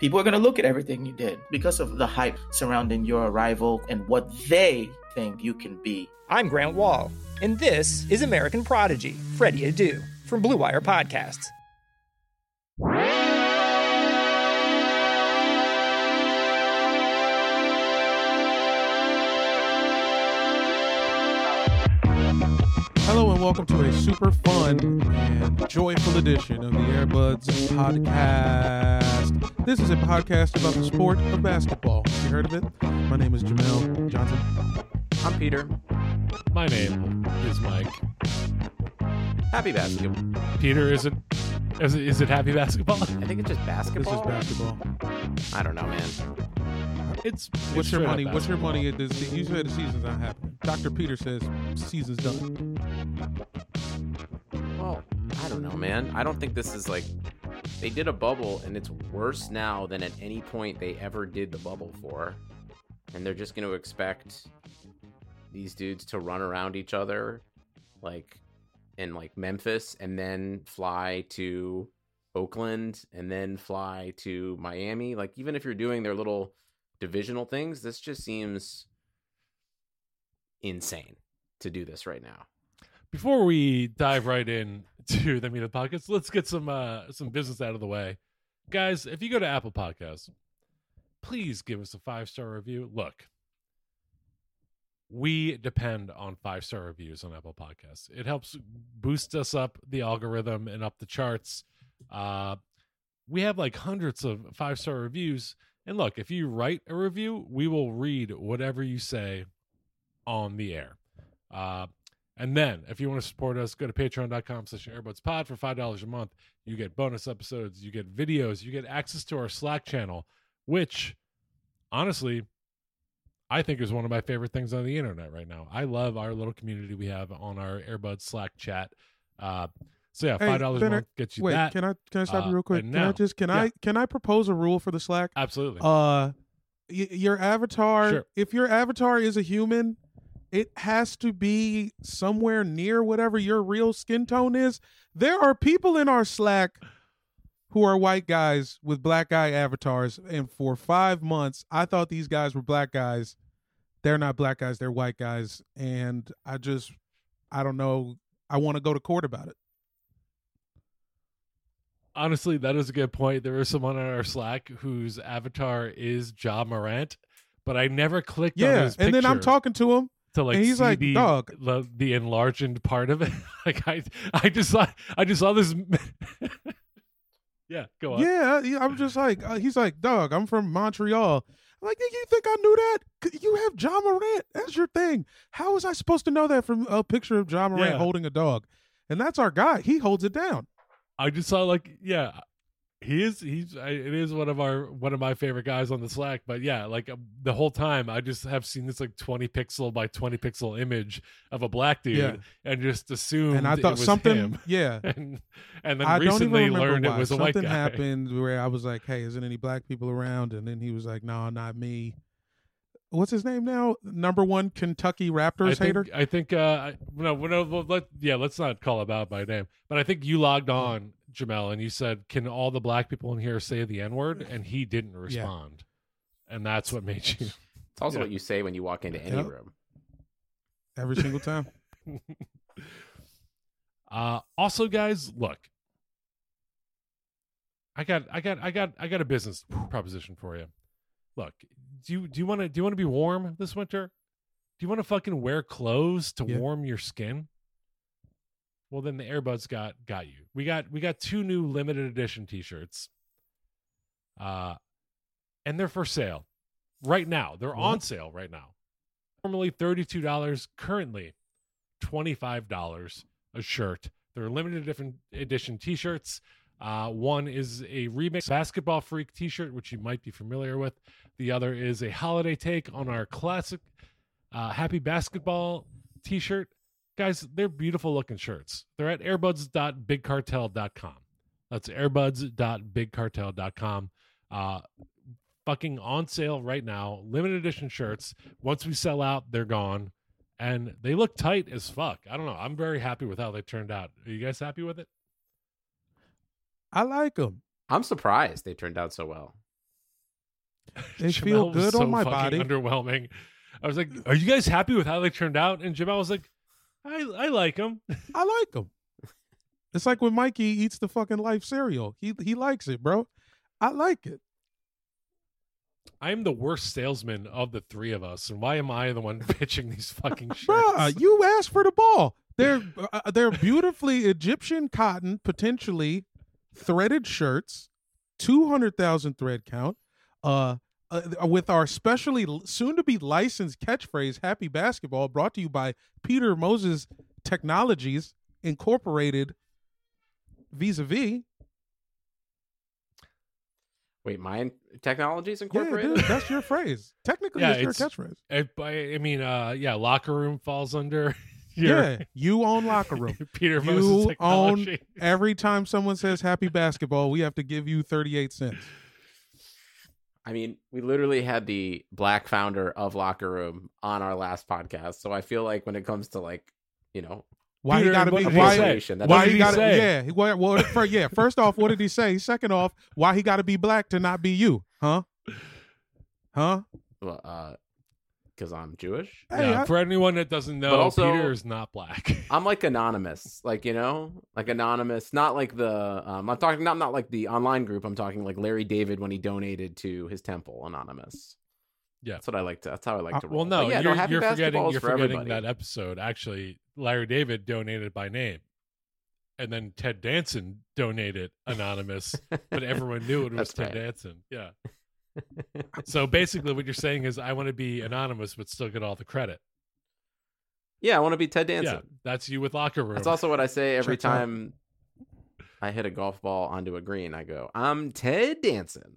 People are going to look at everything you did because of the hype surrounding your arrival and what they think you can be. I'm Grant Wall, and this is American Prodigy, Freddie Adu, from Blue Wire Podcasts. Hello and welcome to a super fun and joyful edition of the Airbuds podcast. This is a podcast about the sport of basketball. You heard of it? My name is Jamel Johnson. I'm Peter. My name is Mike. Happy basketball. Peter, is it is it, is it happy basketball? I think it's just This basketball. is basketball. I don't know, man. It's What's it's your money? What's your money? At this, you said the season's not happening. Dr. Peter says season's done. Well, I don't know, man. I don't think this is like they did a bubble and it's worse now than at any point they ever did the bubble for. And they're just going to expect these dudes to run around each other like in like Memphis and then fly to Oakland and then fly to Miami. Like even if you're doing their little divisional things, this just seems insane to do this right now. Before we dive right in to the meat of podcast, let's get some uh some business out of the way. Guys, if you go to Apple Podcasts, please give us a five star review. Look, we depend on five star reviews on Apple Podcasts. It helps boost us up the algorithm and up the charts. Uh, we have like hundreds of five star reviews. And look, if you write a review, we will read whatever you say on the air. Uh, and then if you want to support us, go to patreon.com slash airbudspod for $5 a month. You get bonus episodes, you get videos, you get access to our Slack channel, which honestly, I think is one of my favorite things on the internet right now. I love our little community we have on our Airbud Slack chat. Uh, so yeah, five dollars a Benner, month gets you Wait, that. can I can I stop Uh, you real quick? Can I just can yeah. I can I propose a rule for the Slack? Absolutely. Uh, y- your avatar. Sure. If your avatar is a human, it has to be somewhere near whatever your real skin tone is. There are people in our Slack who are white guys with black guy avatars, and for five months, I thought these guys were black guys. They're not black guys; they're white guys, and I just, I don't know. I want to go to court about it. Honestly, that is a good point. There is someone on our Slack whose avatar is Ja Morant, but I never clicked on Yeah, his and then I'm talking to him. to like and he's see like, the, "Dog." the the enlarged part of it. like I I just saw I just saw this. yeah, go on. Yeah, yeah, I'm just like, uh, he's like, dog, I'm from Montreal. I'm like, you think I knew that? You have Ja Morant. That's your thing. How was I supposed to know that from a picture of Ja Morant Yeah. holding a dog? And that's our guy. He holds it down. I just saw like yeah, he is he's I, it is one of our one of my favorite guys on the Slack. But yeah, like uh, the whole time I just have seen this like twenty pixel by twenty pixel image of a black dude Yeah. and just assumed And I it thought was something, him. yeah. and and then I recently learned why. it was a white guy. happened where I was like, hey, isn't any black people around? And then he was like, no, not me. What's his name now? Number one Kentucky Raptors I think, hater. I think uh I- no, no, let, yeah, let's not call him out by name. But I think you logged on, Jamel, and you said, "Can all the black people in here say the N word?" And he didn't respond, and that's what made you. It's also Yeah. what you say when you walk into any Yep. room. Every single time. Uh, also, guys, look, I got, I got, I got, I got a business proposition for you. look, do you do you want to do you want to be warm this winter? Do you want to fucking wear clothes to Yeah. warm your skin? Well, then the Airbuds got got you. We got we got two new limited edition T-shirts, uh, and they're for sale right now. They're on sale right now. Normally thirty two dollars, currently twenty five dollars a shirt. They're limited different edition T-shirts. Uh, one is a remix basketball freak T-shirt, which you might be familiar with. The other is a holiday take on our classic uh, happy basketball T-shirt. Guys, they're beautiful looking shirts. They're at airbuds.bigcartel.com. That's airbuds.bigcartel.com. Uh, fucking on sale right now. Limited edition shirts. Once we sell out, they're gone. And they look tight as fuck. I don't know. I'm very happy with how they turned out. Are you guys happy with it? I like them. I'm surprised they turned out so well. They feel Jamel was good so on my body. Underwhelming. I was like, "Are you guys happy with how they turned out?" And Jamel was like, "I I like them." I like them. It's like when Mikey eats the fucking life cereal. He he likes it, bro. I like it. I am the worst salesman of the three of us, and why am I the one pitching these fucking shirts? Bruh, you asked for the ball. They're uh, they're beautifully Egyptian cotton, potentially threaded shirts, two hundred thousand thread count. Uh, uh, with our specially soon to be licensed catchphrase "Happy Basketball," brought to you by Peter Moses Technologies Incorporated. Vis-a-vis, Wait, mine technologies yeah, incorporated. dude, that's your phrase. Technically, Yeah, it's your catchphrase. It- I, I mean, uh, yeah, locker room falls under your Yeah, you own locker room. Peter You Moses own. Every time someone says "Happy Basketball," we have to give you thirty-eight cents. I mean, we literally had the black founder of Locker Room on our last podcast, so I feel like when it comes to like, you know, Why Peter, he got to what be? Why? say? affiliation, that's- What Why he he got to? say? Yeah. he- Well, well, for, yeah. First off, what did he say? Second off, why he got to be black to not be you? Huh? Huh? well, uh, because I'm Jewish. Hey, yeah, I- for anyone that doesn't know, But also- Peter is not black. I'm like anonymous, like you know, like anonymous. Not like the um, I'm talking not not like the online group. I'm talking like Larry David when he donated to his temple, anonymous. Yeah. that's what I like to. That's how I like Uh, to. well, no, But yeah, you're, happy you're forgetting you're for forgetting everybody. that episode. Actually, Larry David donated by name, and then Ted Danson donated anonymous, but everyone knew it was Ted right. Danson. Yeah. So basically, what you're saying is, I want to be anonymous, but still get all the credit. Yeah, I want to be Ted Danson. Yeah, that's you with locker room. That's also what I say every Checks out. time I hit a golf ball onto a green. I go, "I'm Ted Danson,"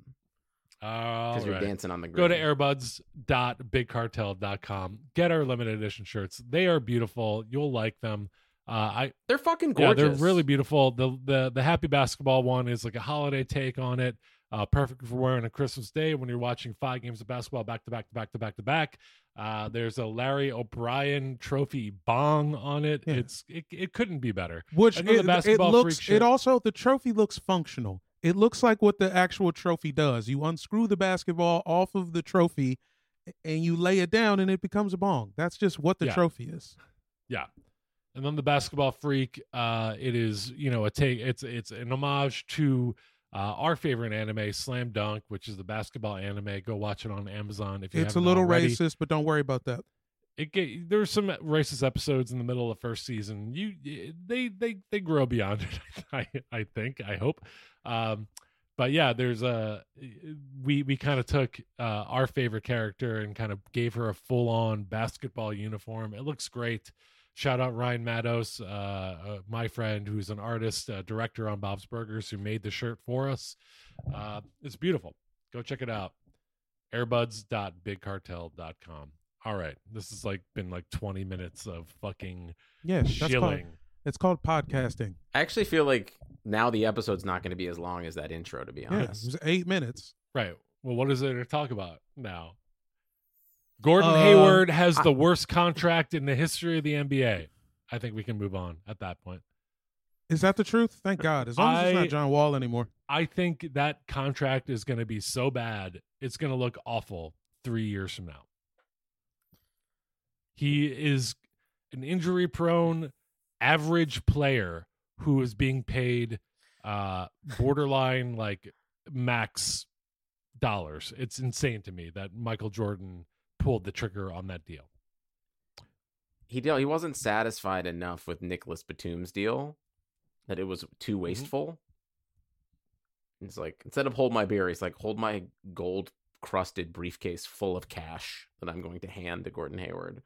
because you're right. dancing on the green. Go to airbuds.bigcartel.com. Get our limited edition shirts. They are beautiful. You'll like them. Uh, I They're fucking gorgeous. Yeah, they're really beautiful. The the the happy basketball one is like a holiday take on it. Uh, perfect for wearing on Christmas Day when you're watching five games of basketball back to back to back to back to back. Uh, there's a Larry O'Brien trophy bong on it. Yeah. It's it, it couldn't be better. Which it, it looks. It also the trophy looks functional. It looks like what the actual trophy does. You unscrew the basketball off of the trophy, and you lay it down, and it becomes a bong. That's just what the Yeah. trophy is. Yeah. And then the basketball freak, uh, it is, you know, a take it's it's an homage to uh, our favorite anime, Slam Dunk, which is the basketball anime. Go watch it on Amazon if you It's a little already. racist, but don't worry about that. it get, there's some racist episodes in the middle of the first season. You they they they grow beyond it. I I think I hope. Um, but yeah, there's a we we kind of took uh, our favorite character and kind of gave her a full on basketball uniform. It looks great. Shout out Ryan Mados, uh, uh, my friend who's an artist, uh, director on Bob's Burgers, who made the shirt for us. Uh, it's beautiful. Go check it out. Airbuds.bigcartel.com. All right, this has like been like 20 minutes of fucking Yes, that's called, it's called podcasting. I actually feel like now the episode's not going to be as long as that intro. To be Yeah, it honest, was eight minutes. Right. Well, what is there to talk about now? Gordon Uh, Hayward has I- the worst contract in the history of the NBA. I think we can move on at that point. Is that the truth? Thank God. As long as it's not John Wall anymore. I think that contract is going to be so bad, it's going to look awful three years from now. He is an injury prone, average player who is being paid uh, borderline like max dollars. It's insane to me that Michael Jordan pulled the trigger on that deal. he deal he wasn't satisfied enough with Nicolas Batum's deal that it was too mm-hmm. wasteful. It's like instead of hold my beer, he's like hold my gold crusted briefcase full of cash that I'm going to hand to Gordon Hayward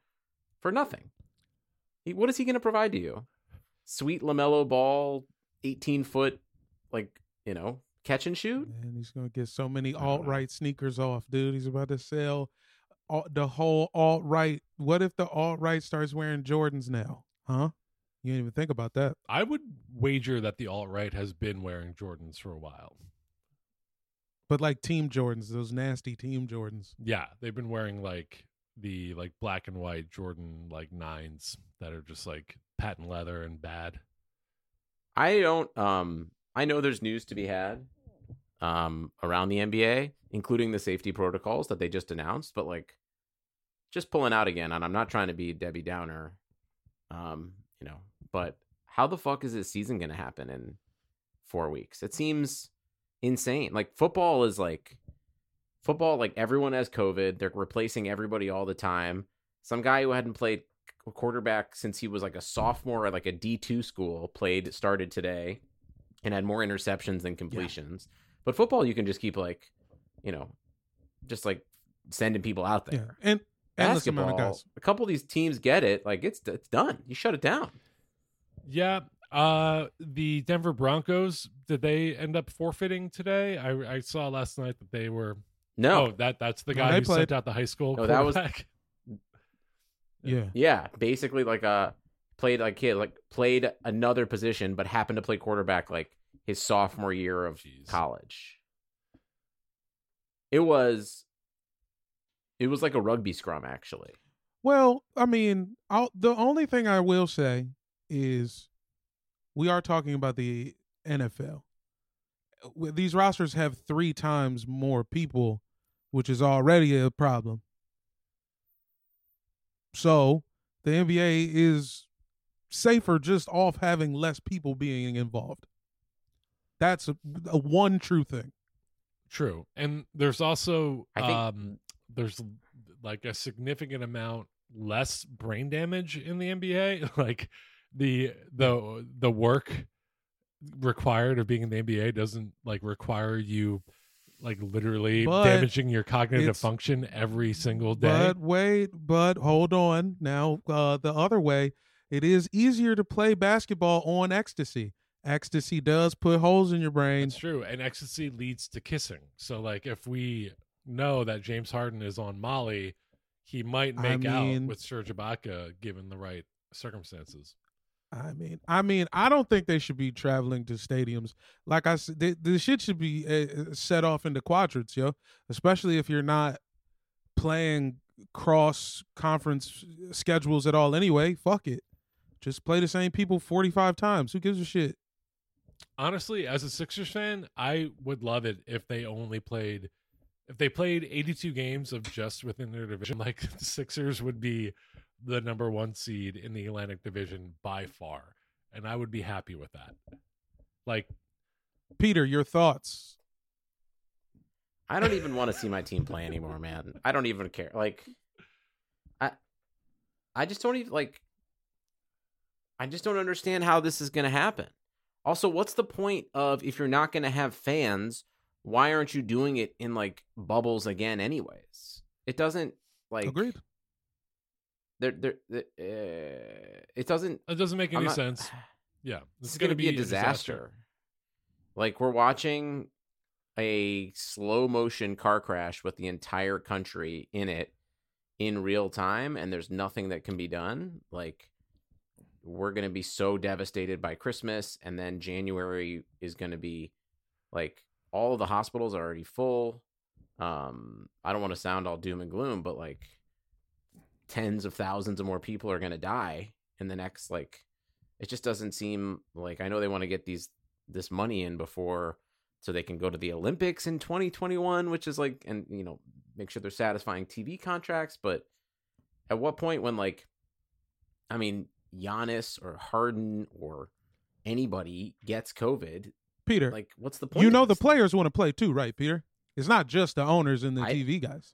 for nothing. He, what is he going to provide to you? Sweet LaMelo Ball, eighteen foot, like you know, catch and shoot. And he's gonna get so many I alt right sneakers off, dude. He's about to sell all, the whole alt right. What if the alt right starts wearing Jordans now? Huh? You didn't even think about that. I would wager that the alt right has been wearing Jordans for a while. But like Team Jordans, those nasty Team Jordans. Yeah, they've been wearing like the like black and white Jordan like nines that are just like patent leather and bad. I don't um I know there's news to be had um around the NBA, including the safety protocols that they just announced, but like just pulling out again, and I'm not trying to be Debbie Downer. Um, you know, but how the fuck is this season gonna happen in four weeks? It seems insane. Like football is like football, like everyone has COVID. They're replacing everybody all the time. Some guy who hadn't played quarterback since he was like a sophomore at like a D2 school played started today and had more interceptions than completions. But football you can just keep like, you know, just like sending people out Yeah, there. and Basketball, of guys. a couple of these teams get it, like it's it's done. You shut it down. Yeah. Uh the Denver Broncos, did they end up forfeiting today? I I saw last night that they were No. Oh, that that's the guy who played. sent out the high school No, that was- Yeah, Yeah, basically like uh played like kid like played another position but happened to play quarterback like his sophomore year of Jeez. college. It was it was like a rugby scrum actually. Well, I mean, I'll, the only thing I will say is we are talking about the NFL. These rosters have three times more people, which is already a problem. So the NBA is safer just off having less people being involved. That's a, a one true thing. True. And there's also I think- um there's like a significant amount less brain damage in the NBA. like the the the work required of being in the NBA doesn't like require you like literally But damaging your cognitive function every single day. But wait, but hold on. Now, uh, the other way, it is easier to play basketball on ecstasy. Ecstasy does put holes in your brain. It's true. And ecstasy leads to kissing. So like if we know that James Harden is on Molly, he might I make out with Serge Ibaka given the right circumstances. I mean, I mean, I don't think they should be traveling to stadiums. Like I said, the, the shit should be uh, set off into quadrants, yo. Especially if you're not playing cross conference schedules at all. Anyway, fuck it. Just play the same people 45 times. Who gives a shit? Honestly, as a Sixers fan, I would love it if they only played if they played 82 games of just within their division. Like the Sixers would be the number one seed in the Atlantic Division by far, and I would be happy with that. Like, Peter, your thoughts? I don't even want to see my team play anymore, man. I don't even care. Like I I just don't even like I just don't understand how this is going to happen. Also, what's the point of if you're not going to have fans, why aren't you doing it in like bubbles again anyways? It doesn't like Agreed. There there uh, it doesn't it doesn't make any not- sense. Yeah, This is going to be a disaster. Like we're watching a slow motion car crash with the entire country in it in real time and there's nothing that can be done. Like we're going to be so devastated by Christmas and then January is going to be like all of the hospitals are already full. Um I don't want to sound all doom and gloom, but like tens of thousands of more people are going to die in the next like it just doesn't seem like I know they want to get these this money in before so they can go to the Olympics in 2021, which is like and you know make sure they're satisfying TV contracts, but at what point when like I mean Giannis or Harden or anybody gets COVID, Peter, like what's the point? you know the players want to play too, right, Peter? It's not just the owners and the I- TV guys.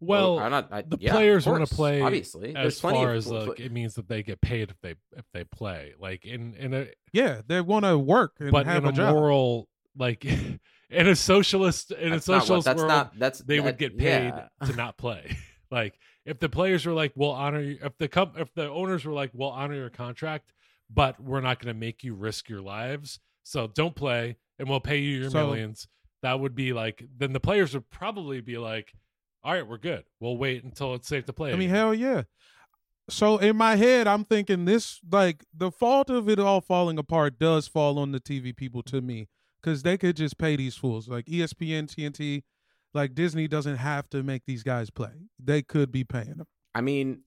Well, I'm not, I, the yeah, players want to play Obviously, There's as plenty far of as pl- like it means that they get paid if they if they play. Like in in a Yeah, they want to work and but have in a, a, job. moral like in a socialist in that's a not what- socialist that's world not that's they would get paid yeah. to not play. like if the players were like, "We'll honor you," if the comp- if the owners were like, "We'll honor your contract, but we're not going to make you risk your lives, so don't play, and we'll pay you your So- millions. That would be like then the players would probably be like, "All right, we're good. We'll wait until it's safe to play." I mean, again." hell yeah. So in my head, I'm thinking this like the fault of it all falling apart does fall on the TV people to me because they could just pay these fools like ESPN, TNT, like Disney doesn't have to make these guys play. They could be paying them. I mean,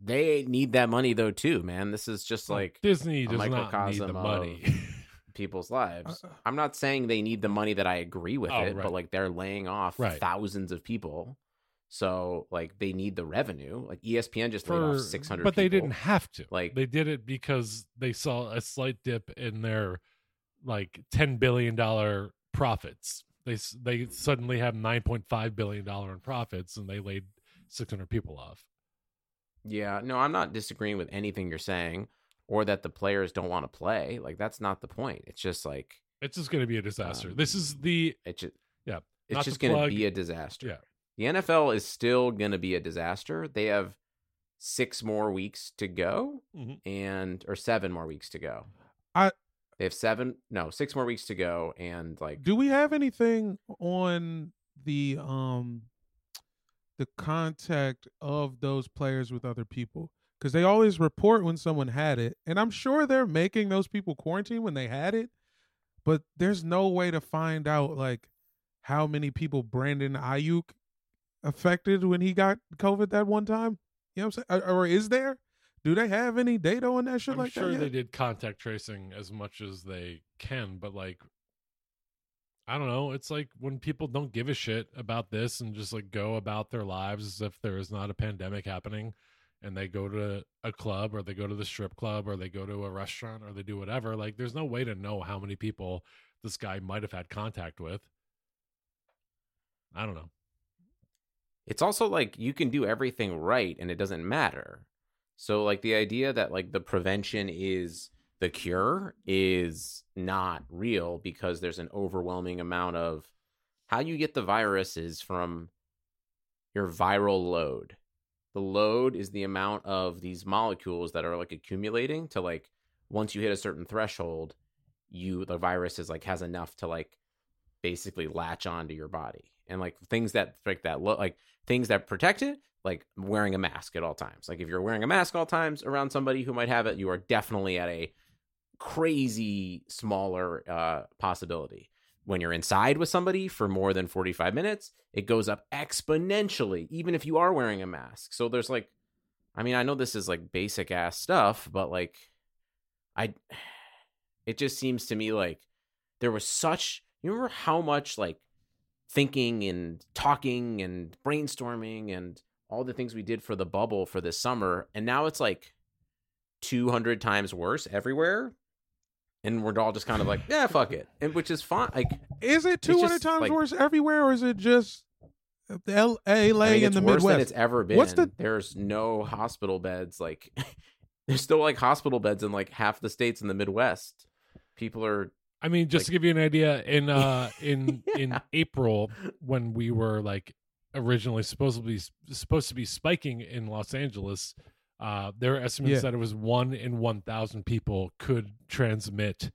they need that money though too, man. This is just like Disney does not need microcosm the of money. people's lives. Uh, I'm not saying they need the money that I agree with Oh, it, right. but like they're laying off Right. thousands of people. So like they need the revenue. Like ESPN just laid off 600 but they didn't have to Like- they did it because they saw a slight dip in their like 10 billion dollar profits they they suddenly have 9.5 billion dollar in profits and they laid 600 people off Yeah, no, I'm not disagreeing with anything you're saying or that the players don't want to play. Like that's not the point. It's just like it's just going to be a disaster Um, this is the it just Yeah, It's not just to going to be a disaster. Yeah. The NFL is still going to be a disaster. They have 6 more weeks to go Mhm. and or 7 more weeks to go. I- They have 7 no, 6 more weeks to go and like Do we have anything on the um the contact of those players with other people? Because they always report when someone had it, and I'm sure they're making those people quarantine when they had it, but there's no way to find out like how many people Brandon Aiyuk affected when he got COVID that one time. You know what I'm saying? Or, or is there? Do they have any data on that shit like that? i'm like sure that? they did contact tracing as much as they can but like I don't know. It's like when people don't give a shit about this and just like go about their lives as if there is not a pandemic happening and they go to a club or they go to the strip club or they go to a restaurant or they do whatever. Like there's no way to know how many people this guy might have had contact with. I don't know. it's also like you can do everything right and it doesn't matter. So like the idea that like the prevention is the cure is not real because there's an overwhelming amount of how you get the virus is from your viral load. The load is the amount of these molecules that are like accumulating to like once you hit a certain threshold, you the virus is like has enough to like basically latch onto your body. And like things that like that lo- like things that protect it, like wearing a mask at all times. Like if you're wearing a mask all times around somebody who might have it, you are definitely at a crazy smaller uh possibility. When you're inside with somebody for more than 45 minutes, it goes up exponentially even if you are wearing a mask. So there's like I mean, I know this is like basic ass stuff, but like I it just seems to me like there was such you remember how much like thinking and talking and brainstorming and all the things we did for the bubble for this summer and now it's like 200 times worse everywhere and we're all just kind of like yeah fuck it and which is fine like Is it 200 just, times like- worse everywhere, or is it just the L- LA I mean, and the worse Midwest? than it's ever been What's the- there's no hospital beds like there's still like hospital beds in like half the states in the midwest. People are I mean, just Like- to give you an idea, in uh in in April when we were like originally supposed to be supposed to be spiking in Los Angeles, uh there are estimates Yeah. that it was one in one thousand people could transmit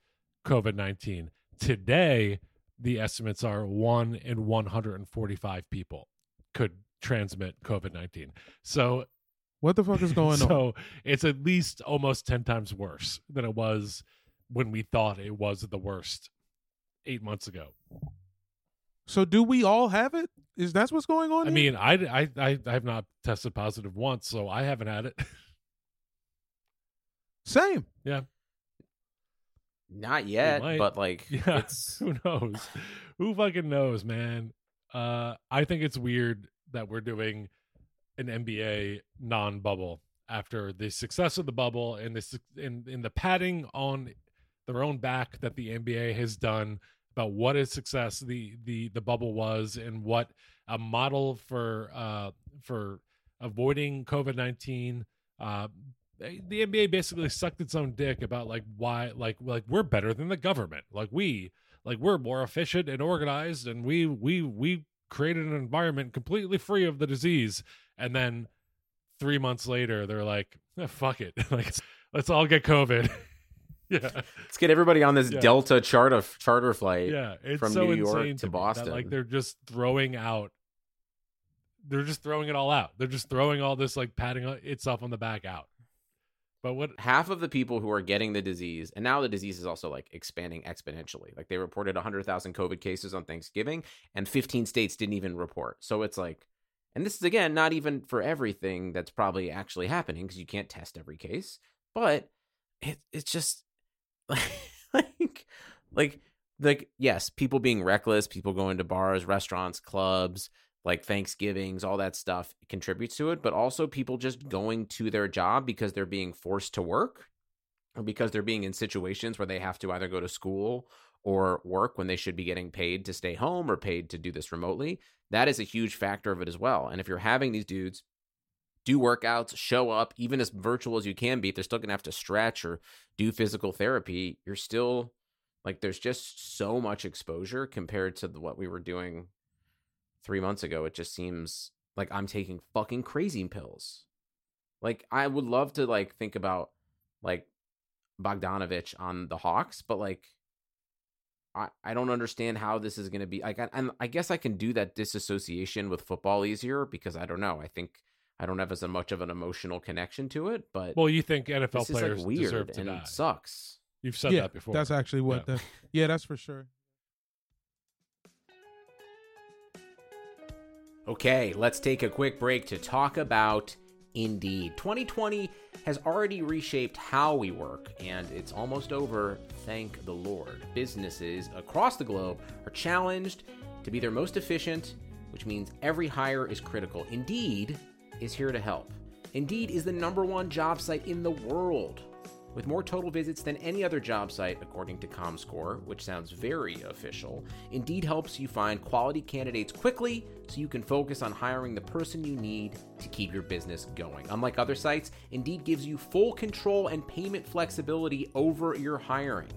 COVID nineteen. Today, the estimates are one in one hundred and forty five people could transmit COVID nineteen. So what the fuck is going on? so it's at least almost 10 times worse than it was when we thought it was the worst eight months ago. So do we all have it? Is that what's going on? I here? mean, I, I, I, I have not tested positive once, so I haven't had it. same. Yeah. Not yet but like yeah. it's Who knows? Who fucking knows, man? Uh, I think it's weird that we're doing an NBA non bubble after the success of the bubble and this in, in the padding on their own back that the NBA has done about what a success the the the bubble was and what a model for uh for avoiding COVID nineteen. Uh, the NBA basically sucked its own dick about like why like like we're better than the government. Like we like we're more efficient and organized, and we we we created an environment completely free of the disease. And then three months later, they're like, "Fuck it, like let's all get COVID." yeah, Let's get everybody on this Yeah. Delta charter charter flight. yeah. It's from so New York to me that, Boston. like they're just throwing out. They're just throwing it all out. They're just throwing all this like patting itself on the back out. But what half of the people who are getting the disease, and now the disease is also like expanding exponentially. Like they reported 100,000 COVID cases on Thanksgiving, and 15 states didn't even report. So it's like, and this is again not even for everything that's probably actually happening because you can't test every case, but it, it's just like, like, like, yes, people being reckless, people going to bars, restaurants, clubs, like Thanksgivings, all that stuff contributes to it, but also people just going to their job because they're being forced to work or because they're being in situations where they have to either go to school or work when they should be getting paid to stay home or paid to do this remotely. That is a huge factor of it as well. And if you're having these dudes do workouts, show up, even as virtual as you can be, if they're still going to have to stretch or do physical therapy, you're still like there's just so much exposure compared to the, what we were doing three months ago, it just seems like I'm taking fucking crazy pills. Like I would love to like think about like Bogdanovich on the Hawks, but like I I don't understand how this is going to be. Like and I guess I can do that disassociation with football easier because I don't know. I think I don't have as much of an emotional connection to it, but well, you think NFL this is players like weird deserve to and die? sucks. You've said yeah, that before. that's actually what Yeah. the yeah, that's for sure. Okay, let's take a quick break to talk about Indeed. 2020 has already reshaped how we work, and it's almost over, thank the Lord. Businesses across the globe are challenged to be their most efficient, which means every hire is critical. Indeed is here to help. Indeed is the number one job site in the world with more total visits than any other job site, according to ComScore, which sounds very official. Indeed helps you find quality candidates quickly so you can focus on hiring the person you need to keep your business going. Unlike other sites, Indeed gives you full control and payment flexibility over your hiring.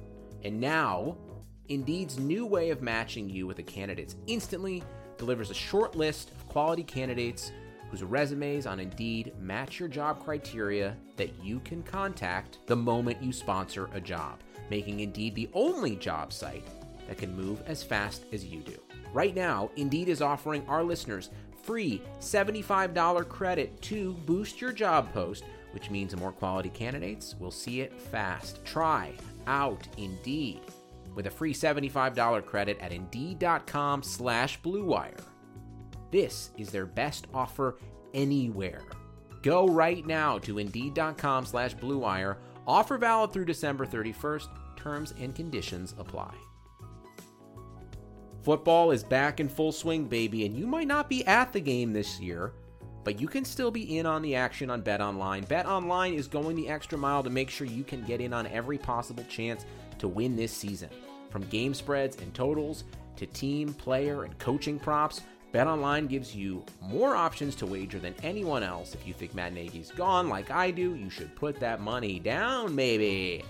And now, Indeed's new way of matching you with the candidates instantly delivers a short list of quality candidates whose resumes on Indeed match your job criteria that you can contact the moment you sponsor a job, making Indeed the only job site that can move as fast as you do. Right now, Indeed is offering our listeners free $75 credit to boost your job post, which means more quality candidates will see it fast. Try out Indeed with a free $75 credit at Indeed.com slash BlueWire. This is their best offer anywhere. Go right now to Indeed.com slash BlueWire. Offer valid through December 31st. Terms and conditions apply. Football is back in full swing, baby, and you might not be at the game this year, but you can still be in on the action on BetOnline. BetOnline is going the extra mile to make sure you can get in on every possible chance to win this season. From game spreads and totals to team, player, and coaching props, BetOnline gives you more options to wager than anyone else. If you think Matt Nagy's gone like I do, you should put that money down, maybe.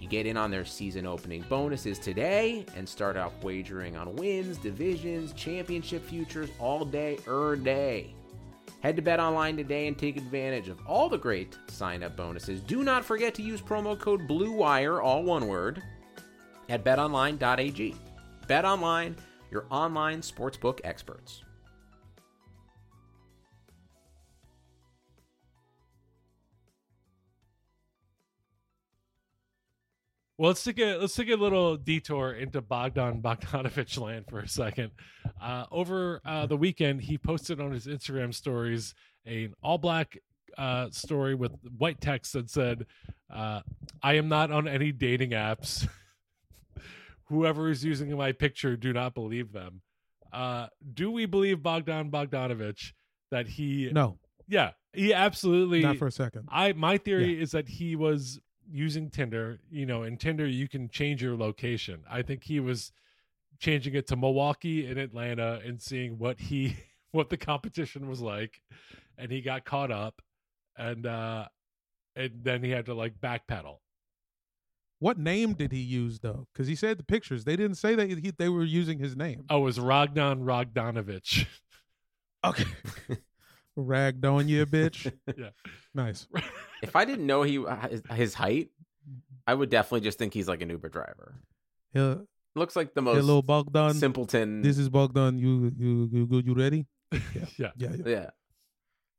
You get in on their season opening bonuses today and start out wagering on wins, divisions, championship futures all day, er day. Head to Bet Online today and take advantage of all the great sign up bonuses. Do not forget to use promo code BLUEWIRE, all one word, at betonline.ag. Bet Online, your online sportsbook experts. Well, let's take a let's take a little detour into Bogdan Bogdanovich land for a second. Uh, over uh, the weekend, he posted on his Instagram stories an all black uh, story with white text that said, uh, "I am not on any dating apps. Whoever is using my picture, do not believe them." Uh, do we believe Bogdan Bogdanovich that he? No, Yeah, he absolutely not for a second. I my theory is that he was using Tinder, you know, in Tinder you can change your location. I think he was changing it to Milwaukee and Atlanta and seeing what he what the competition was like and he got caught up and uh and then he had to like backpedal. What name did he use though? Because he said the pictures. They didn't say that he, they were using his name. Oh, it was Ragnan Rogdanovich. Okay. Ragged on you, bitch. Yeah. Nice. If I didn't know he uh, his, his height, I would definitely just think he's like an Uber driver. Yeah, Looks like the most hello, most Bogdan. simpleton. This is Bogdan. You, you, you, you, you ready? yeah. Yeah, yeah. yeah.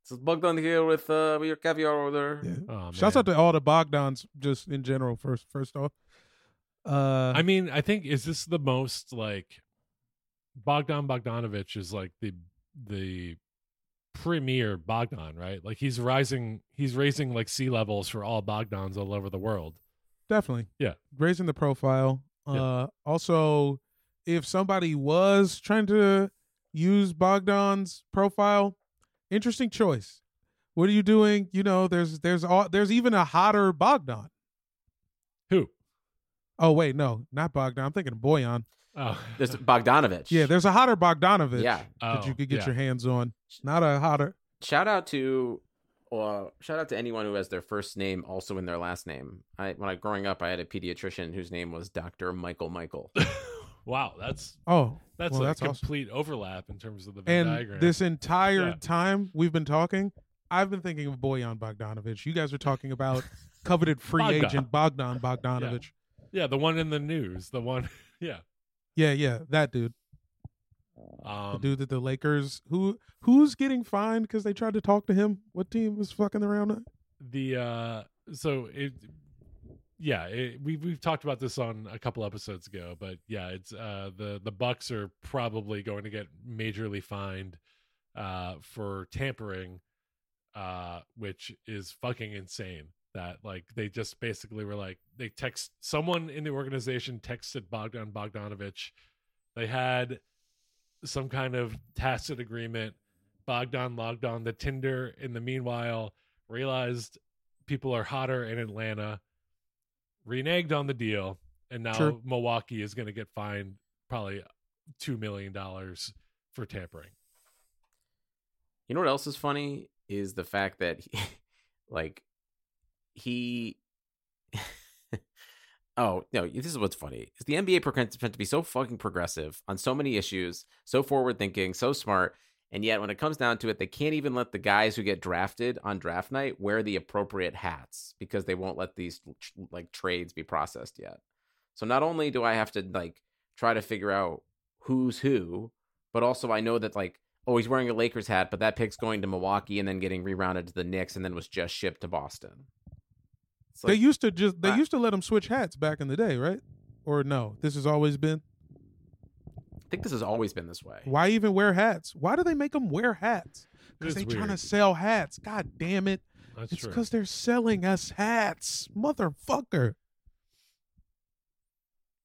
So Bogdan here with uh with your caviar order. yeah. Oh, Shouts out to all the Bogdans, just in general. First, first off, uh, I mean, I think is this the most like Bogdan Bogdanovich is like the the premier Bogdan, right? Like he's rising, he's raising like sea levels for all Bogdans all over the world. definitely, Yeah. raising the profile. Yeah. Uh, also, if somebody was trying to use Bogdan's profile, interesting choice. What are you doing? You know, there's there's all there's even a hotter Bogdan. Who? Oh wait, no, not Bogdan. I'm thinking of Bojan. Oh, There's Bogdanovich. Yeah, there's a hotter Bogdanovich. yeah. that Oh, you could get yeah. your hands on. Not a hotter. Shout out to uh, shout out to anyone who has their first name also in their last name. I when I growing up I had a pediatrician whose name was Dr. Michael Michael. wow, that's Oh, that's Well, a that's awesome. complete overlap in terms of the Venn and diagram. this entire Yeah. time we've been talking, I've been thinking of Bojan Bogdanovich. You guys are talking about coveted free Bogdan. agent Bogdan Bogdanovich. yeah, the one in the news, the one, yeah, Yeah, yeah, that dude. The um, dude that the Lakers who who's getting fined because they tried to talk to him. What team was fucking around? the uh so it yeah it, we we've talked about this on a couple episodes ago but yeah it's uh the the bucks are probably going to get majorly fined uh for tampering uh which is fucking insane that like they just basically were like they text someone in the organization texted Bogdan Bogdanovich. They had some kind of tacit agreement. Bogdan logged on the Tinder in the meanwhile realized people are hotter in Atlanta, reneged on the deal, and now Sure. Milwaukee is going to get fined probably two million dollars for tampering. You know what else is funny is the fact that he, like he Oh, no, this is what's funny. Is the NBA pretends to be so fucking progressive on so many issues, so forward thinking, so smart, and yet when it comes down to it, they can't even let the guys who get drafted on draft night wear the appropriate hats because they won't let these like trades be processed yet. So not only do I have to like try to figure out who's who, but also I know that like oh he's wearing a Lakers hat, but that pick's going to Milwaukee and then getting rerounded to the Knicks and then was just shipped to Boston. It's they used to just they I- used to let them switch hats back in the day, right? Or no? This has always been. I think this has always been this way. Why even wear hats? Why do they make them wear hats? Because It's they trying to sell hats. God damn it! That's it's because they're selling us hats, motherfucker.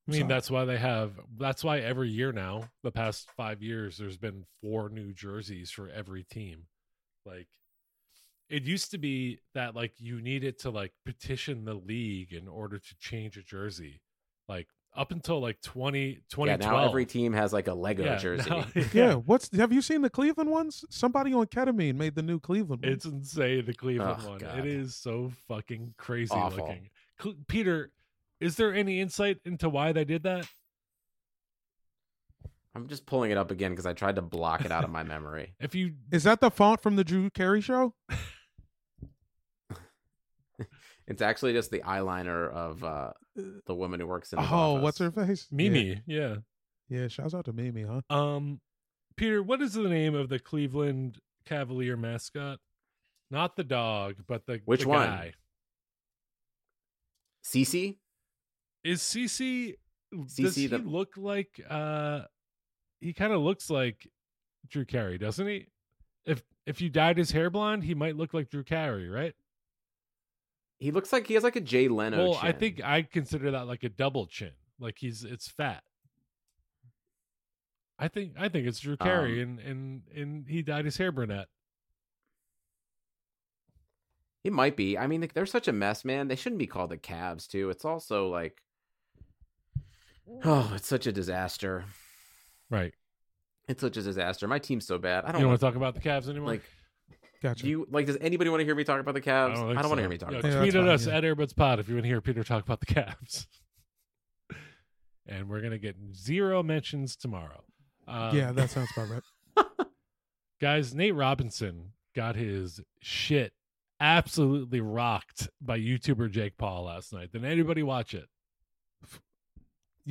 I mean, Sorry. that's why they have. That's why every year now, the past five years, there's been four new jerseys for every team. Like, it used to be that like you needed to like petition the league in order to change a jersey. Like up until like 20, yeah, now every team has like a Lego Yeah, jersey. now- Yeah. What's have you seen the Cleveland ones? Somebody on ketamine made the new Cleveland one. It's insane, the Cleveland Oh, one. God. It is so fucking crazy Awful. looking. Cl- Peter, is there any insight into why they did that? I'm just pulling it up again because I tried to block it out of my memory. If you Is that the font from the Drew Carey show? It's actually just the eyeliner of uh, the woman who works in. His Oh, office. what's her face? Mimi, yeah. Yeah, yeah shouts out to Mimi, huh? Um, Peter, what is the name of the Cleveland Cavalier mascot? Not the dog, but the Which the one? guy. Cece? Is CC? Does he the- look like? Uh, he kind of looks like Drew Carey, doesn't he? If if you dyed his hair blonde, he might look like Drew Carey, right? He looks like he has like a Jay Leno. well, I think I consider that like a double chin. Like he's it's fat. I think I think it's Drew Carey, Um, and and and he dyed his hair brunette. It might be. I mean, they're such a mess, man. They shouldn't be called the Cavs, too. It's also like, oh, it's such a disaster. Right. It's such a disaster. My team's so bad. I don't don't want want to talk about the Cavs anymore? like. Gotcha. Do you like? Does anybody want to hear me talk about the Cavs? I don't, think want to hear me talk. Yo, about Yeah, the tweet that's at us yeah. at Airbuds Pod if you want to hear Peter talk about the Cavs. and we're gonna get zero mentions tomorrow. Um, yeah, that sounds about right. guys, Nate Robinson got his shit absolutely rocked by YouTuber Jake Paul last night. Did anybody watch it?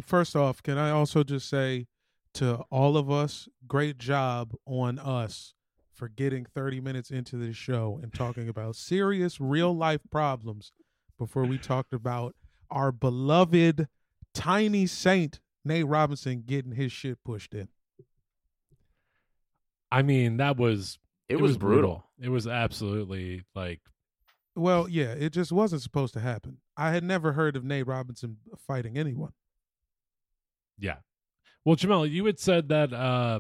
First off, can I also just say to all of us, great job on us for getting 30 minutes into this show and talking about serious real life problems before we talked about our beloved tiny saint Nate Robinson getting his shit pushed in. I mean, that was It, was, brutal. It was absolutely like Well, yeah, it just wasn't supposed to happen. I had never heard of Nate Robinson fighting anyone. Yeah. Well, Jamel, you had said that uh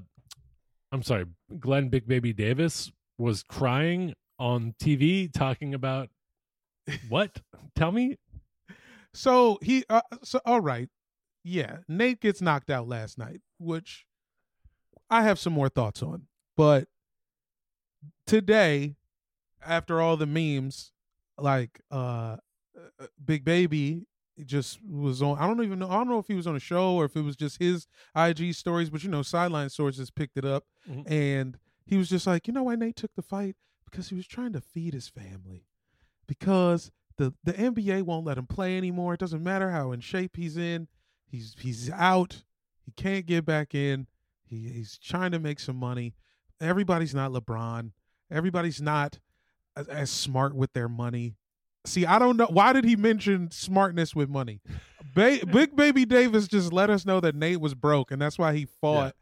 I'm sorry, Glen Big Baby Davis was crying on TV talking about what? Tell me. So he, uh, so all right, yeah. Nate gets knocked out last night, which I have some more thoughts on. But today, after all the memes, like uh, uh, Big Baby just was on. I don't even know. I don't know if he was on a show or if it was just his IG stories. But you know, sideline sources picked it up, Mhm. and he was just like, you know, why Nate took the fight because he was trying to feed his family, because the the NBA won't let him play anymore. It doesn't matter how in shape he's in. He's he's out. He can't get back in. He he's trying to make some money. Everybody's not LeBron. Everybody's not as, as smart with their money. See, I don't know why did he mention smartness with money. Ba- Big Baby Davis just let us know that Nate was broke, and that's why he fought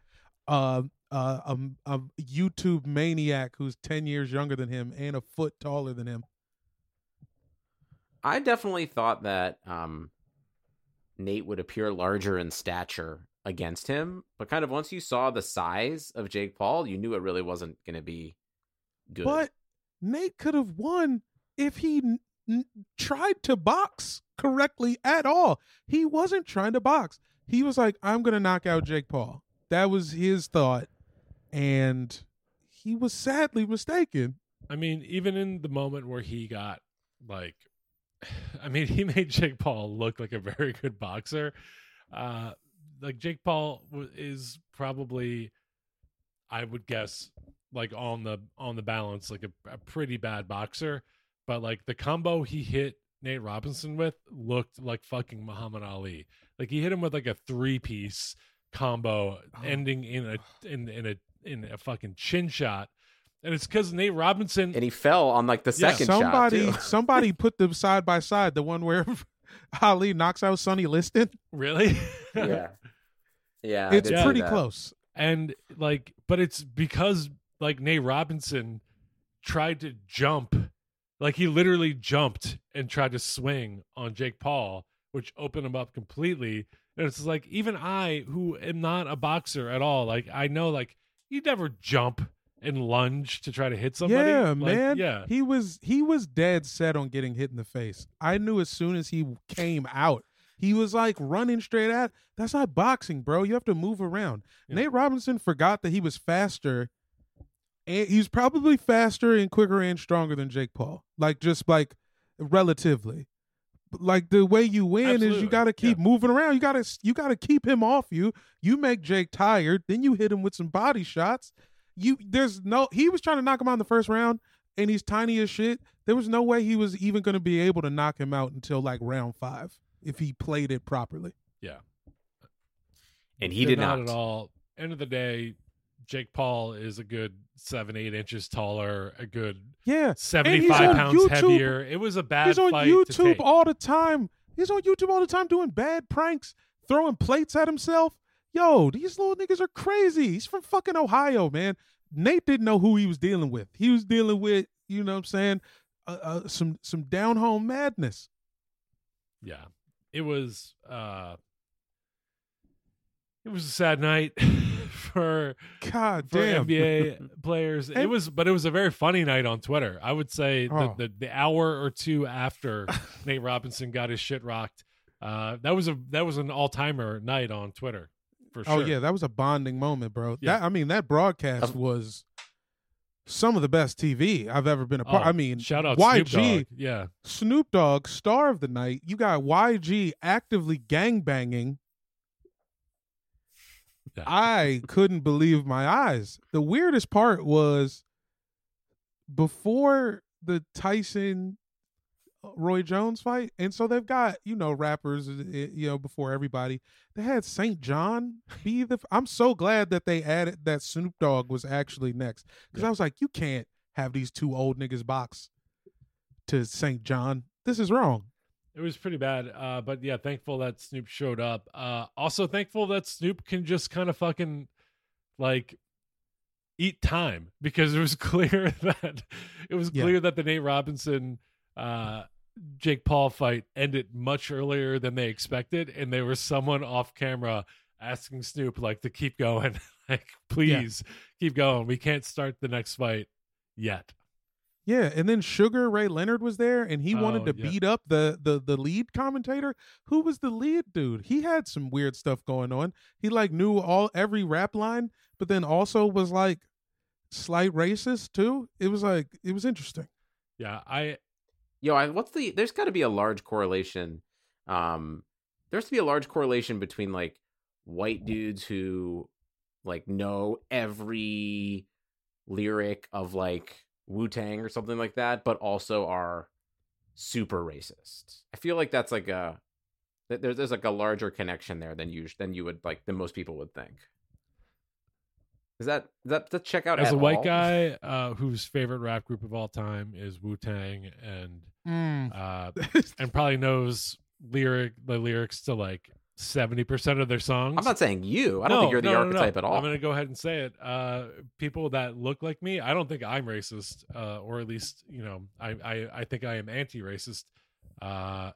uh, uh, a, a YouTube maniac who's ten years younger than him and a foot taller than him. I definitely thought that um, Nate would appear larger in stature against him, but kind of once you saw the size of Jake Paul, you knew it really wasn't going to be good. But Nate could have won if he tried to box correctly at all. He wasn't trying to box. He was like, I'm going to knock out Jake Paul. That was his thought. And he was sadly mistaken. I mean, even in the moment where he got like I mean, he made Jake Paul look like a very good boxer. Uh like Jake Paul is probably I would guess like on the on the balance like a, a pretty bad boxer, but like the combo he hit Nate Robinson with looked like fucking Muhammad Ali. Like he hit him with like a three piece combo Oh. ending in a in in a in a fucking chin shot. And it's because Nate Robinson and he fell on like the Yeah, second somebody shot. too. somebody put them side by side, the one where Ali knocks out Sonny Liston. really yeah, yeah, it's did pretty close. and like but it's because like Nate Robinson tried to jump like he literally jumped and tried to swing on Jake Paul which opened him up completely and it's like even I who am not a boxer at all like I know like you never jump and lunge to try to hit somebody Yeah, Like, man. yeah He was he was dead set on getting hit in the face. I knew as soon as he came out, he was like running straight at. That's not boxing, bro. You have to move around. Yeah. Nate Robinson forgot that he was faster. And he's probably faster and quicker and stronger than Jake Paul. Like just like relatively. Like the way you win is you got to keep moving around. You got to you got to keep him off you. You make Jake tired, then you hit him with some body shots. You there's no he was trying to knock him out in the first round and he's tiny as shit. There was no way he was even going to be able to knock him out until like round 5 if he played it properly. Yeah. And he They're did not not. at all end of the day Jake Paul is a good seven eight inches taller a good Yeah. 75 pounds YouTube. heavier. It was a bad fight. He's on YouTube all the time. He's on YouTube all the time doing bad pranks, throwing plates at himself. Yo, these little niggas are crazy. He's from fucking Ohio, man. Nate didn't know who he was dealing with. He was dealing with, you know what I'm saying, uh, uh, some some down home madness. yeah. It was uh it was a sad night. for God for damn. NBA players. It was, but it was a very funny night on Twitter. I would say Oh. the, the the hour or two after Nate Robinson got his shit rocked, uh, that was a that was an all timer night on Twitter for sure. Oh yeah, that was a bonding moment, bro. Yeah. That I mean, that broadcast Um, was some of the best TV I've ever been a part. Oh, I mean, shout out YG, Snoop Dogg. Yeah, Snoop Dogg, star of the night. You got YG actively gangbanging. Yeah. I couldn't believe my eyes. The weirdest part was before the Tyson uh, Roy Jones fight, and so they've got you know rappers, uh, you know, before everybody. They had SAINt JHN be the. I'm so glad that they added that Snoop Dogg was actually next because I was like, you can't have these two old niggas box to SAINt JHN. This is wrong. It was pretty bad. Uh, but yeah, thankful that Snoop showed up. Uh, also thankful that Snoop can just kind of fucking like eat time because it was clear that it was Yeah. clear that the Nate Robinson uh Jake Paul fight ended much earlier than they expected, and there was someone off camera asking Snoop like to keep going, like please keep going. We can't start the next fight yet. Yeah, and then Sugar Ray Leonard was there, and he wanted Oh, to yeah. beat up the the the lead commentator. Who was the lead dude? He had some weird stuff going on. He like knew all every rap line, but then also was like slight racist too. It was like it was interesting. Yeah, I Yo, I, what's the? There's got to be a large correlation. Um, there's to be a large correlation between like white dudes who like know every lyric of like Wu Tang or something like that, but also are super racist. I feel like that's like a that there's there's like a larger connection there than you than you would like than most people would think. Is that is that to check out as at a white all? guy uh, whose favorite rap group of all time is Wu Tang, and mm. uh, and probably knows lyric the lyrics to like seventy percent of their songs. I'm not saying you. I don't No, think you're the no, no, no. archetype at all. I'm going to go ahead and say it. Uh, people that look like me, I don't think I'm racist, uh, or at least you know, I I, I think I am anti-racist. Uh,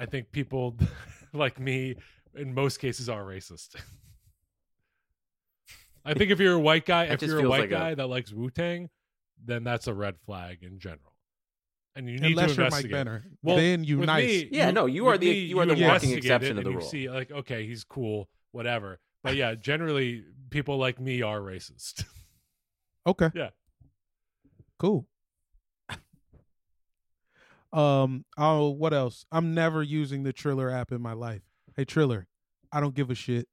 I think people like me, in most cases, are racist. I think if you're a white guy, if you're a white like a- guy that likes Wu Tang, then that's a red flag in general. And you need Unless to you're Mike investigate. Benner, Well, then you with nice. me, Yeah, no, you are the- me, you are the walking investigate exception it to the and rule. You see, like, okay, he's cool, whatever. But yeah, generally, people like me are racist. Okay. Yeah. Cool. Um. Oh, what else? I'm never using the Triller app in my life. Hey, Triller, I don't give a shit.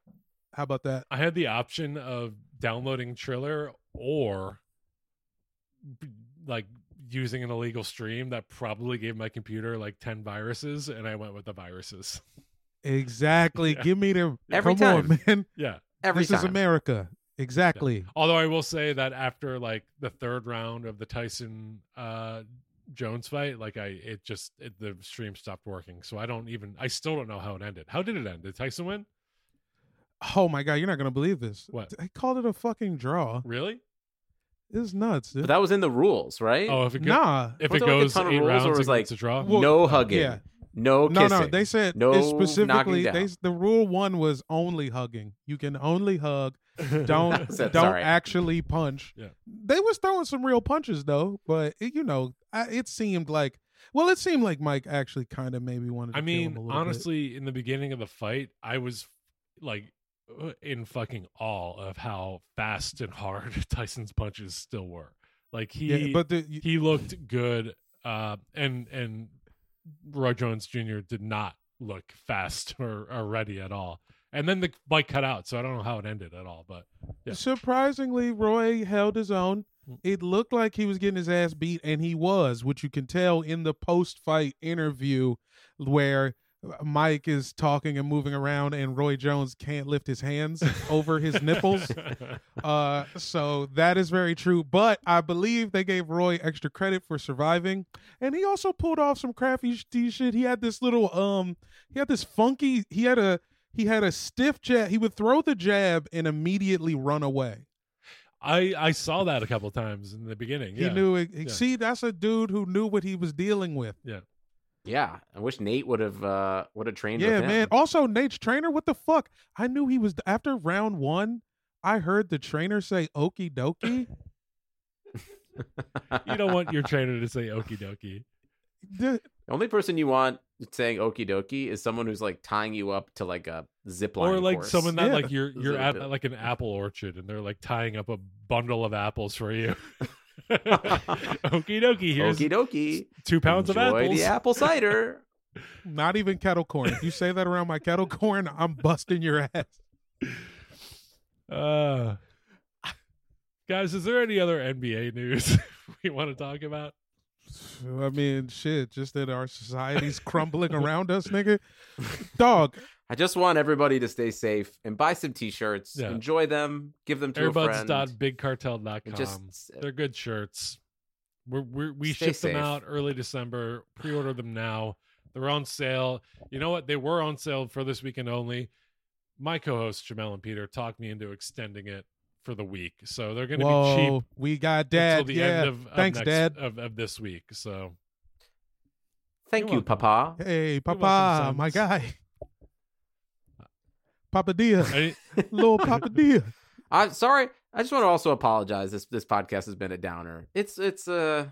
How about that? I had the option of downloading Triller or like using an illegal stream that probably gave my computer like 10 viruses, and I went with the viruses. Exactly. Yeah. Give me the. Every come on, man. Yeah. Every this time. is America. Exactly. Although I will say that after like the third round of the Tyson uh Jones fight, like I it just it, the stream stopped working. So I don't even I still don't know how it ended. How did it end? Did Tyson win? Oh my god, you're not gonna believe this. What? I called it a fucking draw. Really? It's nuts, dude. But that was in the rules, right? Oh, if it go, nah. if it there, like, a goes ton of eight rules, or rounds, was like- gets a draw. Well, no hugging. yeah. No no, kissing. no. no. They said No they specifically. They the rule one was only hugging. You can only hug. Don't So- don't sorry. actually punch. Yeah. They was throwing some real punches though, but it, you know, I, it seemed like well, it seemed like Mike actually kind of maybe wanted. to I kill him mean, a little bit. honestly, in the beginning of the fight, I was like in fucking awe of how fast and hard Tyson's punches still were. Like he, yeah, but the, he looked good, uh, and and Roy Jones Jr. did not look fast or, or ready at all. And then the fight cut out, so I don't know how it ended at all. But Yeah. Surprisingly, Roy held his own. Mm. It looked like he was getting his ass beat, and he was, which you can tell in the post fight interview where uh, Mike is talking and moving around, and Roy Jones can't lift his hands over his nipples. Uh, so that is very true. But I believe they gave Roy extra credit for surviving, and he also pulled off some crafty sh- shit. He had this little um, he had this funky. He had a he had a stiff jab. He would throw the jab and immediately run away. I I saw that a couple times in the beginning. He yeah. knew it. Yeah. See, that's a dude who knew what he was dealing with. Yeah, I wish Nate would have uh would have trained. Yeah, with him. man. Also, Nate's trainer, what the fuck? I knew he was after round one. I heard the trainer say "okie dokie." You don't want your trainer to say okie dokie. The- The only person you want saying okie dokie is someone who's like tying you up to like a zip line Or like course. someone that Yeah. like you're you're at like an apple orchard and they're like tying up a bundle of apples for you. okie dokie. Here's okie dokie. two pounds Enjoy of apples. the apple cider. Not even kettle corn. If you say that around my kettle corn, I'm busting your ass. Uh, guys, is there any other NBA news we want to talk about? I mean, shit, just that our society's crumbling around us, nigga. Dog, I just want everybody to stay safe and buy some t-shirts. Yeah. Enjoy them. Give them to a friend. Airbuds.bigcartel.com. and just They're good shirts. We're, we're, we Stay shipped them out early December. Pre-order them now. They're on sale. You know what? They were on sale for this weekend only. My co-hosts Jamel and Peter talked me into extending it for the week, so they're going to be cheap we got until the Yeah, end of, of thanks, next, dad. of, of this week. So thank You're you, welcome. Papa. Hey, welcome, Papa, my guy. Papa Dia, I, little Papa Dia. I'm sorry. I just want to also apologize. This this podcast has been a downer. It's it's uh,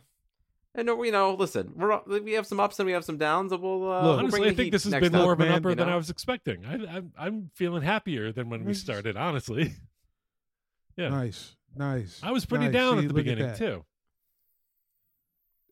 and you know, listen, we're we have some ups and we have some downs, and we'll uh, Look, we'll honestly, bring I think this has been more of an man, upper you than I was expecting. I, I'm I'm feeling happier than when we started. Honestly, Yeah. Nice, nice. I was pretty nice. down See, at the beginning that. too.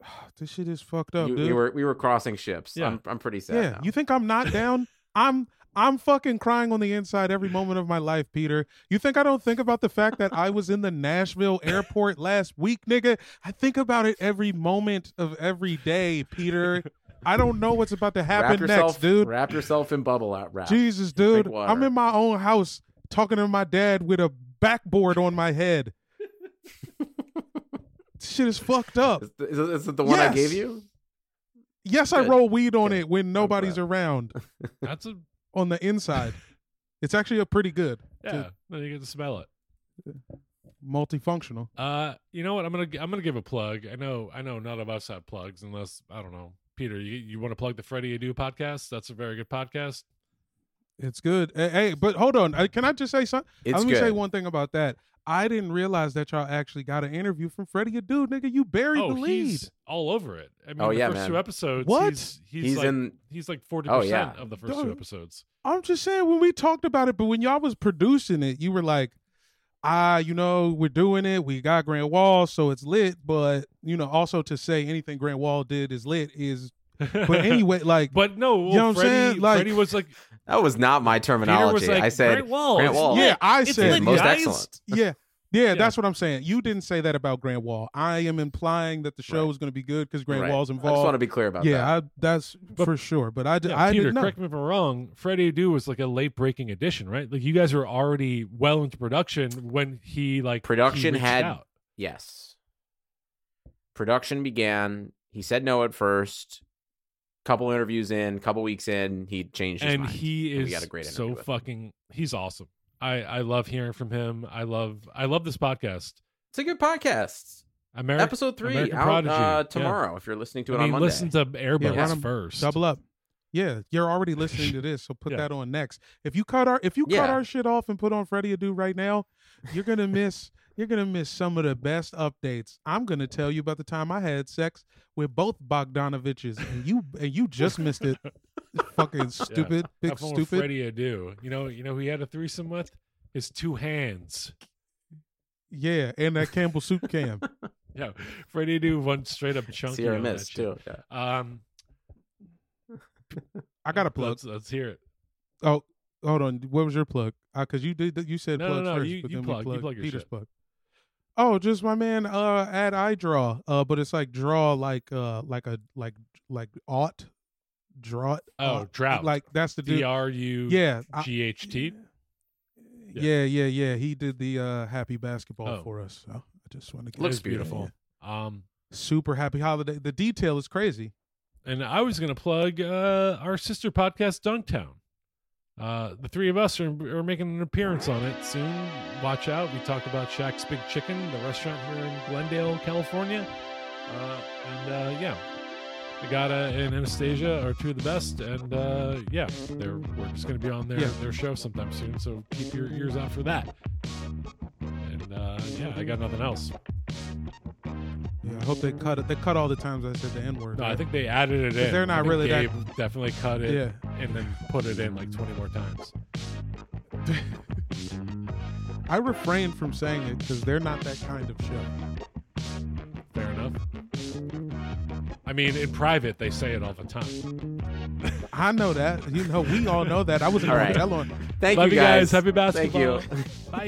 Ah, this shit is fucked up, You- dude. we were we were crossing ships. Yeah. I'm I'm pretty sad. yeah, now. you think I'm not down? I'm I'm fucking crying on the inside every moment of my life, Peter. You think I don't think about the fact that I was in the Nashville airport last week, nigga? I think about it every moment of every day, Peter. I don't know what's about to happen yourself, next, dude. Wrap yourself in bubble out wrap. Jesus, dude. I'm in my own house talking to my dad with a backboard on my head. Shit is fucked up. Is, is, is it the one I gave you? Yes, I roll weed on Good. it when nobody's glad. around That's a on the inside. It's actually a pretty good. yeah. Then you get to smell it. Multifunctional. Uh, you know what? I'm gonna I'm gonna give a plug. I know I know none of us have plugs unless I don't know. Peter, you you want to plug the Freddy Adu podcast? That's a very good podcast. It's good. Hey, hey, but hold on. Uh, Can I just say something? It's Let me good. say one thing about that. I didn't realize that y'all actually got an interview from Freddy Adu. Nigga, you buried oh, the lead. he's all over it. I mean, Oh, the yeah, first man. two episodes. What? He's, he's, He's like in. he's like forty Oh, percent yeah. of the first Dog. two episodes. I'm just saying when we talked about it, but when y'all was producing it, you were like, ah, you know, we're doing it. We got Grant Wahl, so it's lit. But you know, also to say anything Grant Wahl did is lit is. But anyway, like, but no, well, You know what I'm saying? Like- Freddy was like That was not my terminology. was like I said Grant Wahl. Grant Wahl. yeah, I It's said lit, most guys." excellent. Yeah. Yeah, that's what I'm saying. You didn't say that about Grant Wahl. I am implying that the show Right. is going to be good because Grant Right. Wahl's involved. I just want to be clear about that. yeah, that's But- for sure. But I, Yeah, I Peter, didn't know. correct me if I'm wrong. Freddy Adu was like a late breaking addition, right? Like you guys were already well into production when he like Production reached had- out. Yes. Production began. He said no at first. Couple interviews in, couple weeks in, he changed his and mind. he and is we got a great so interview with fucking. He's awesome. I I love hearing from him. I love I love this podcast. It's a good podcast. American Episode three American out Prodigy. uh, Yeah. tomorrow. If you're listening to it I mean, on Monday, listen to Airbuds Yeah, first. Double up. Yeah, you're already listening to this, so put Yeah. that on next. If you cut our if you cut our shit off and put on Freddy Adu right now, you're gonna miss you're gonna miss some of the best updates. I'm gonna tell you about the time I had sex with both Bogdanoviches, and you and you just missed it. Fucking stupid, big Have fun with stupid. Freddy Adu. You know, you know, who he had a threesome with his two hands. Yeah, and that Campbell soup cam. Yeah, Freddie Adu went straight up chunky. Sierra on that Mist too. Yeah. Um, I got a plug. let's, let's hear it. Oh, hold on. What was your plug? Because you did you said No, no, plugs no, first, you- but you then plug- we you plug your Peter's shit. plug. Oh, just my man uh at iDraw. Uh but it's like draw like uh like a like like ought draw Oh, drought. Like that's the dude. D R U yeah. I- G H T. Yeah, yeah, yeah. He did the uh happy basketball Oh. for us. So I just want to get Looks beautiful. Yeah. Um, Super happy holiday. The detail is crazy. and I was going to plug uh, our sister podcast, Dunktown. Uh, the three of us are, are making an appearance on it soon. Watch out. We talk about Shaq's Big Chicken, the restaurant here in Glendale, California. Uh, and uh, yeah, Agata and Anastasia are two of the best. And uh, yeah, they're, we're just going to be on their, Yeah. their show sometime soon. So keep your ears out for that. And yeah, I got nothing else. Yeah, I hope they cut it. They cut all the times I said the N word. No, I think they added it in. they're I not think really that- definitely cut it Yeah. and then put it in like 20 more times. I refrain from saying it because they're not that kind of show. Fair enough. I mean, in private, they say it all the time. I know that. You know, we all know that. I wasn't All going right. to tell on. Thank Love you you guys. guys. Happy basketball. Thank basketball.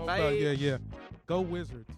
you. Bye. Yeah, yeah. Go Wizards.